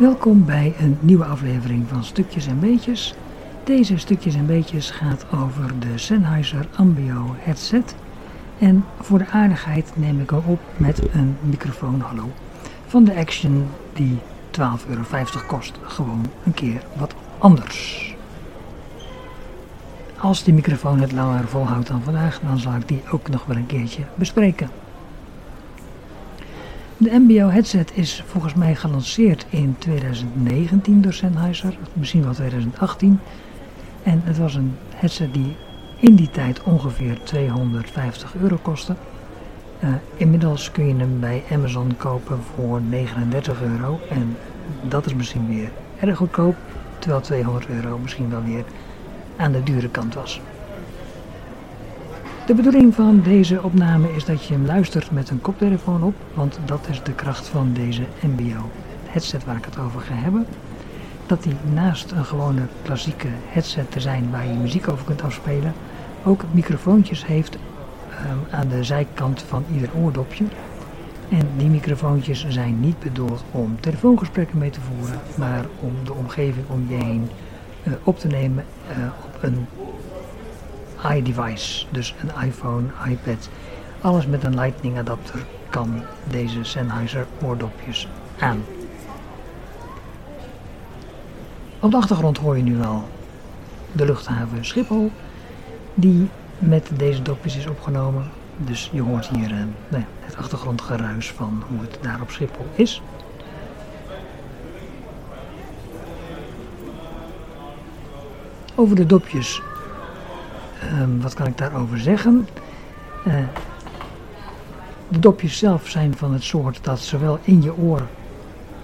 Welkom bij een nieuwe aflevering van Stukjes en Beetjes. Deze Stukjes en Beetjes gaat over de Sennheiser Ambio headset. En voor de aardigheid neem ik hem op met een microfoon, hallo, van de Action die 12,50 euro kost. Gewoon een keer wat anders. Als die microfoon het langer volhoudt dan vandaag, dan zal ik die ook nog wel een keertje bespreken. De MBO headset is volgens mij gelanceerd in 2019 door Sennheiser, misschien wel 2018. En het was een headset die in die tijd ongeveer 250 euro kostte. Uh, inmiddels kun je hem bij Amazon kopen voor 39 euro en dat is misschien weer erg goedkoop, terwijl 200 euro misschien wel weer aan de dure kant was. De bedoeling van deze opname is dat je hem luistert met een koptelefoon op, want dat is de kracht van deze MBO headset waar ik het over ga hebben. Dat hij naast een gewone klassieke headset te zijn waar je muziek over kunt afspelen, ook microfoontjes heeft um, aan de zijkant van ieder oordopje. En die microfoontjes zijn niet bedoeld om telefoongesprekken mee te voeren, maar om de omgeving om je heen uh, op te nemen uh, op een iDevice, dus een iPhone, iPad. Alles met een Lightning adapter kan deze Sennheiser oordopjes aan. Op de achtergrond hoor je nu wel de luchthaven Schiphol, die met deze dopjes is opgenomen. Dus je hoort hier ja, het achtergrondgeruis van hoe het daar op Schiphol is. Over de dopjes Um, wat kan ik daarover zeggen? Uh, de dopjes zelf zijn van het soort dat zowel in je oor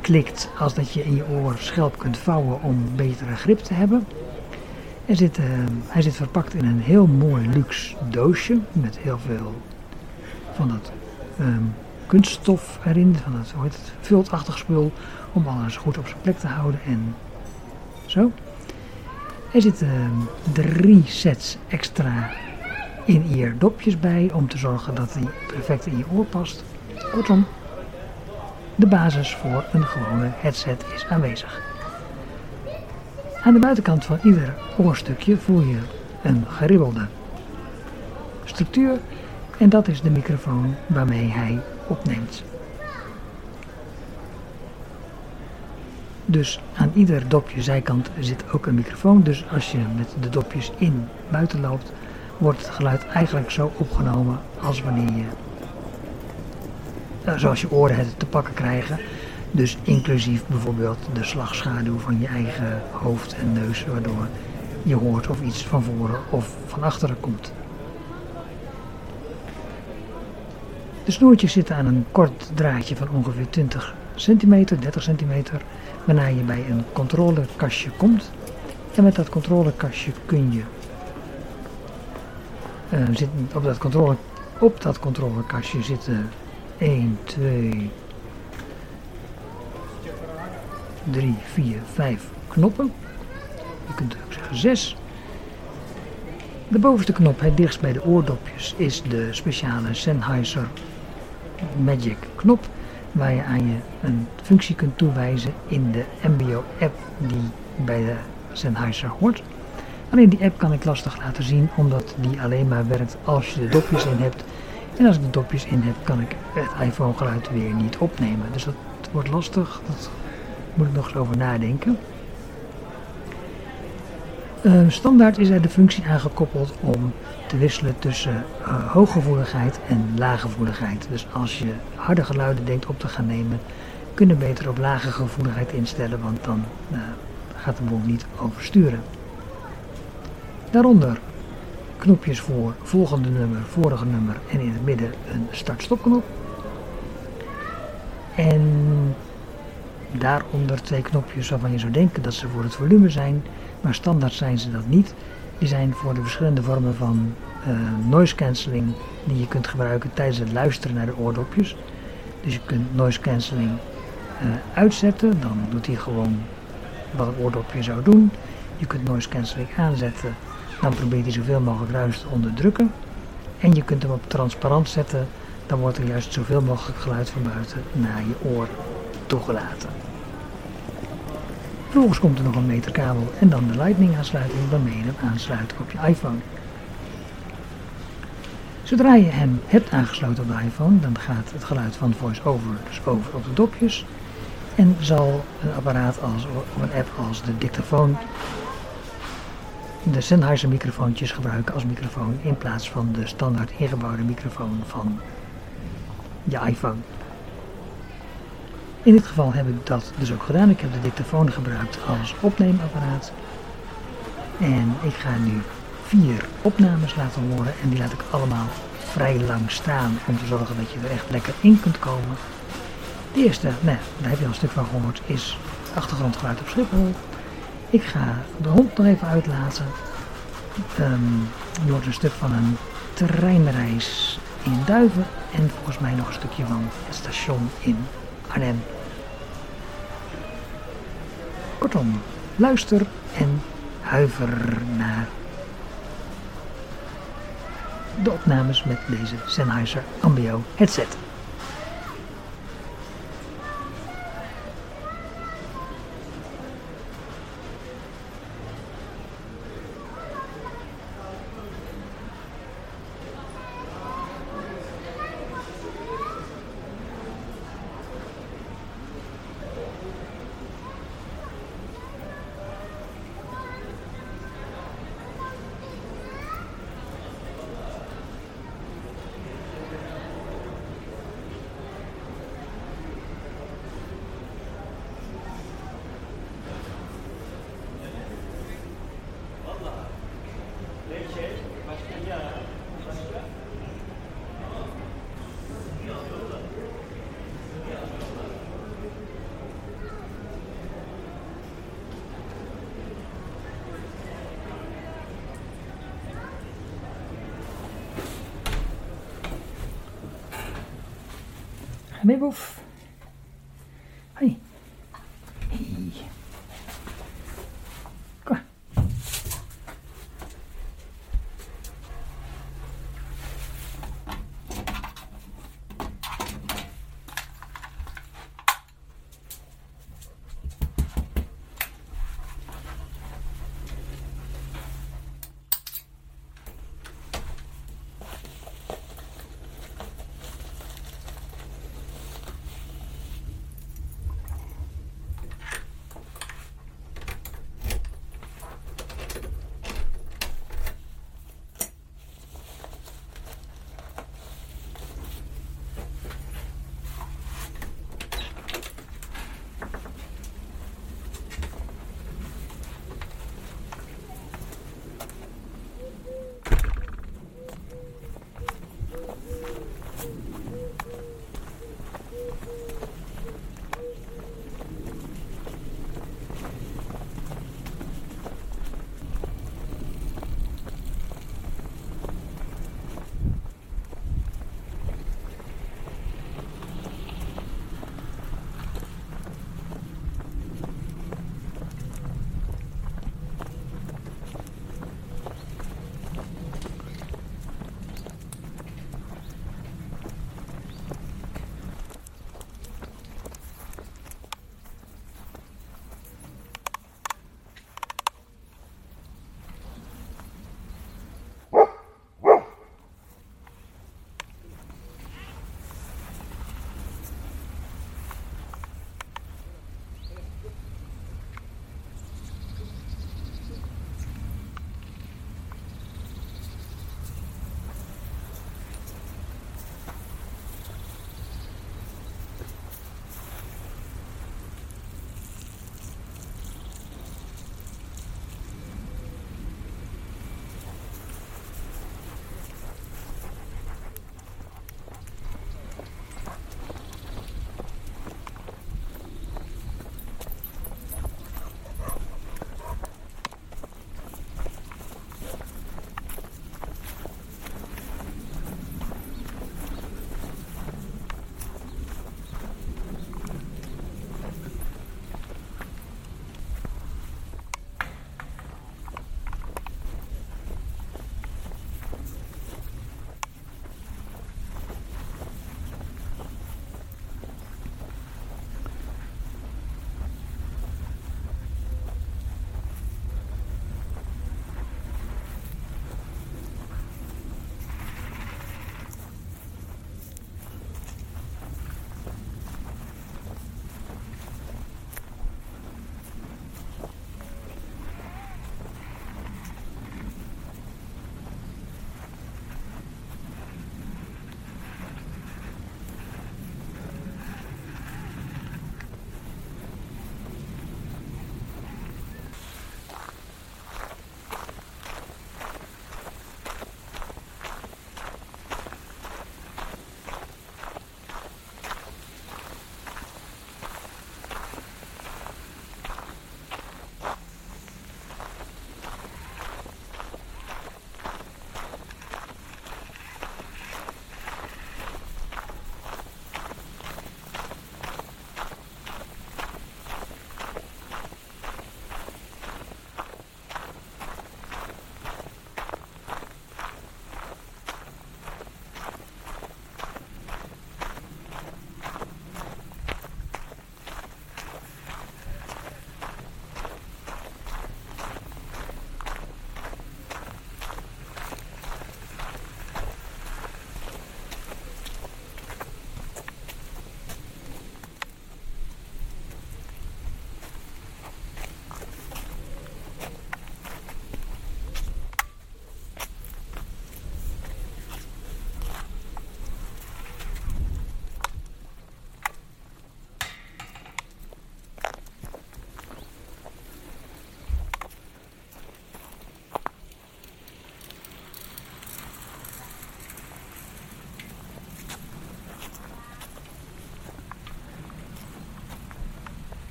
klikt als dat je in je oor schelp kunt vouwen om betere grip te hebben. Er zit, uh, hij zit verpakt in een heel mooi luxe doosje met heel veel van dat um, kunststof erin, van heet het viltachtig spul, om alles goed op zijn plek te houden en zo. Er zitten drie sets extra in-ear dopjes bij om te zorgen dat die perfect in je oor past. Kortom, de basis voor een gewone headset is aanwezig. Aan de buitenkant van ieder oorstukje voel je een geribbelde structuur en dat is de microfoon waarmee hij opneemt. Dus aan ieder dopje zijkant zit ook een microfoon. Dus als je met de dopjes in buiten loopt, wordt het geluid eigenlijk zo opgenomen als wanneer je, uh, zoals je oren het te pakken krijgen. Dus inclusief bijvoorbeeld de slagschaduw van je eigen hoofd en neus, waardoor je hoort of iets van voren of van achteren komt. De snoertjes zitten aan een kort draadje van ongeveer 20 centimeter, 30 centimeter, waarna je bij een controlekastje komt. En met dat controlekastje kun je uh, zit, op, dat controle, op dat controlekastje zitten 1, 2, 3, 4, 5 knoppen. Je kunt ook zeggen 6. De bovenste knop, het dichtst bij de oordopjes, is de speciale Sennheiser Magic knop waar je aan je een functie kunt toewijzen in de MBO-app die bij de Sennheiser hoort. Alleen die app kan ik lastig laten zien, omdat die alleen maar werkt als je de dopjes in hebt. En als ik de dopjes in heb, kan ik het iPhone geluid weer niet opnemen. Dus dat wordt lastig, dat moet ik nog eens over nadenken. Uh, standaard is er de functie aangekoppeld om te wisselen tussen uh, hooggevoeligheid en laaggevoeligheid. Dus als je harde geluiden denkt op te gaan nemen, kun je beter op lage gevoeligheid instellen, want dan uh, gaat de boel niet oversturen. Daaronder knopjes voor volgende nummer, vorige nummer en in het midden een start-stop-knop. En daaronder twee knopjes waarvan je zou denken dat ze voor het volume zijn, maar standaard zijn ze dat niet. Die zijn voor de verschillende vormen van uh, noise cancelling die je kunt gebruiken tijdens het luisteren naar de oordopjes. Dus je kunt noise cancelling uh, uitzetten, dan doet hij gewoon wat het oordopje zou doen. Je kunt noise cancelling aanzetten, dan probeert hij zoveel mogelijk ruis te onderdrukken. En je kunt hem op transparant zetten, dan wordt er juist zoveel mogelijk geluid van buiten naar je oor toegelaten. Vervolgens komt er nog een meter kabel en dan de lightning aansluiting waarmee je hem aansluit op je iPhone. Zodra je hem hebt aangesloten op de iPhone, dan gaat het geluid van VoiceOver dus over op de dopjes en zal een apparaat als, of een app als de dictafoon de Sennheiser microfoontjes gebruiken als microfoon in plaats van de standaard ingebouwde microfoon van je iPhone. In dit geval heb ik dat dus ook gedaan. Ik heb de dictafoon gebruikt als opneemapparaat. En ik ga nu vier opnames laten horen en die laat ik allemaal vrij lang staan om te zorgen dat je er echt lekker in kunt komen. De eerste, nou, daar heb je al een stuk van gehoord, is achtergrondgeluid op Schiphol. Ik ga de hond nog even uitlaten. Um, je hoort een stuk van een treinreis in Duiven en volgens mij nog een stukje van het station in Arnhem. Kortom, luister en huiver naar de opnames met deze Sennheiser Ambio headset. À mes bouffes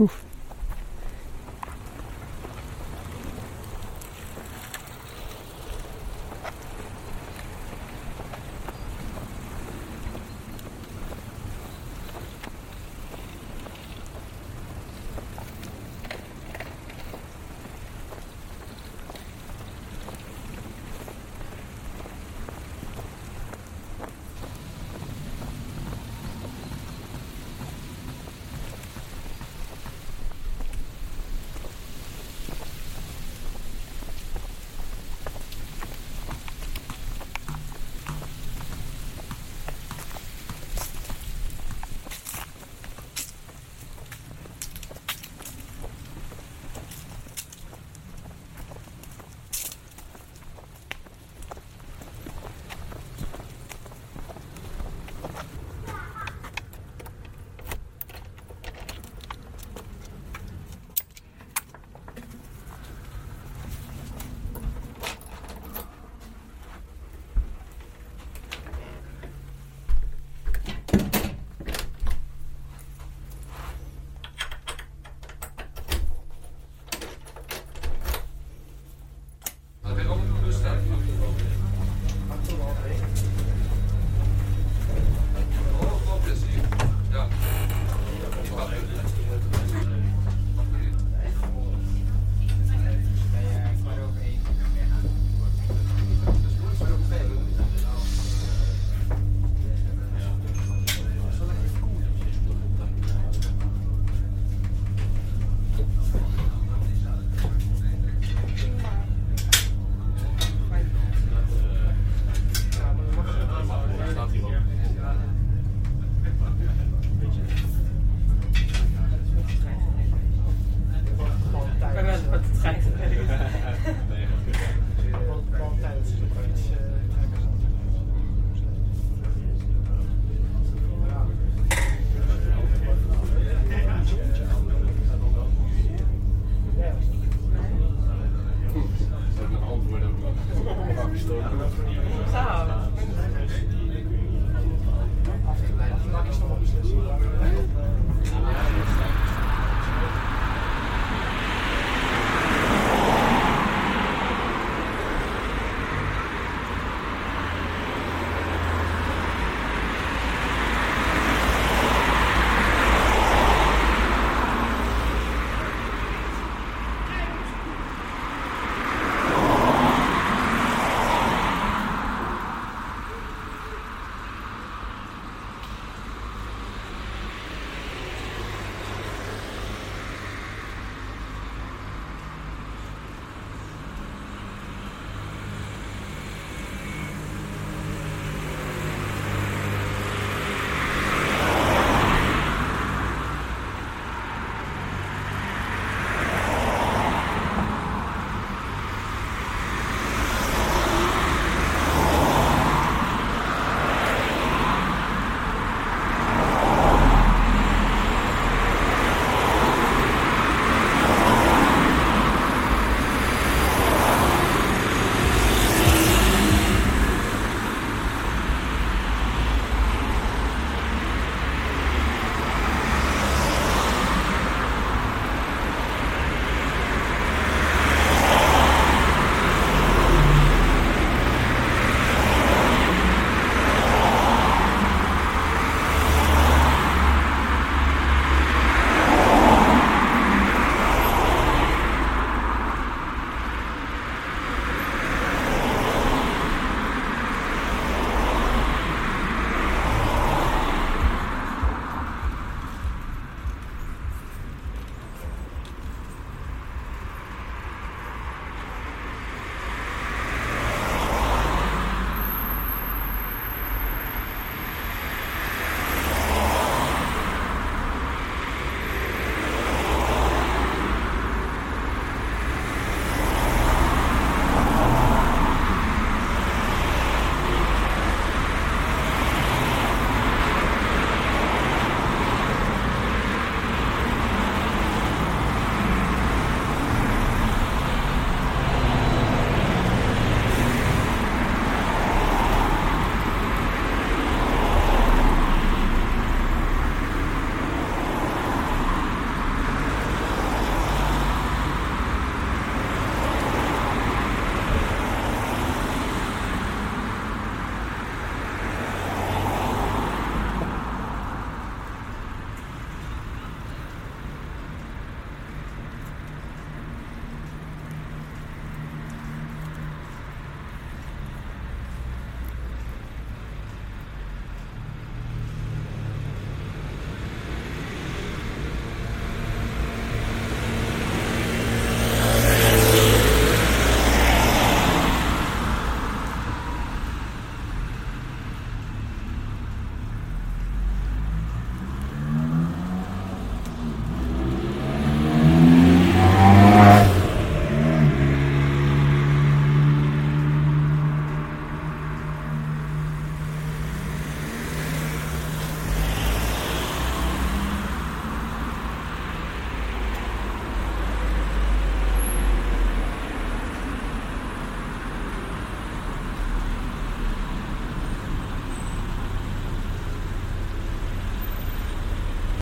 Oof.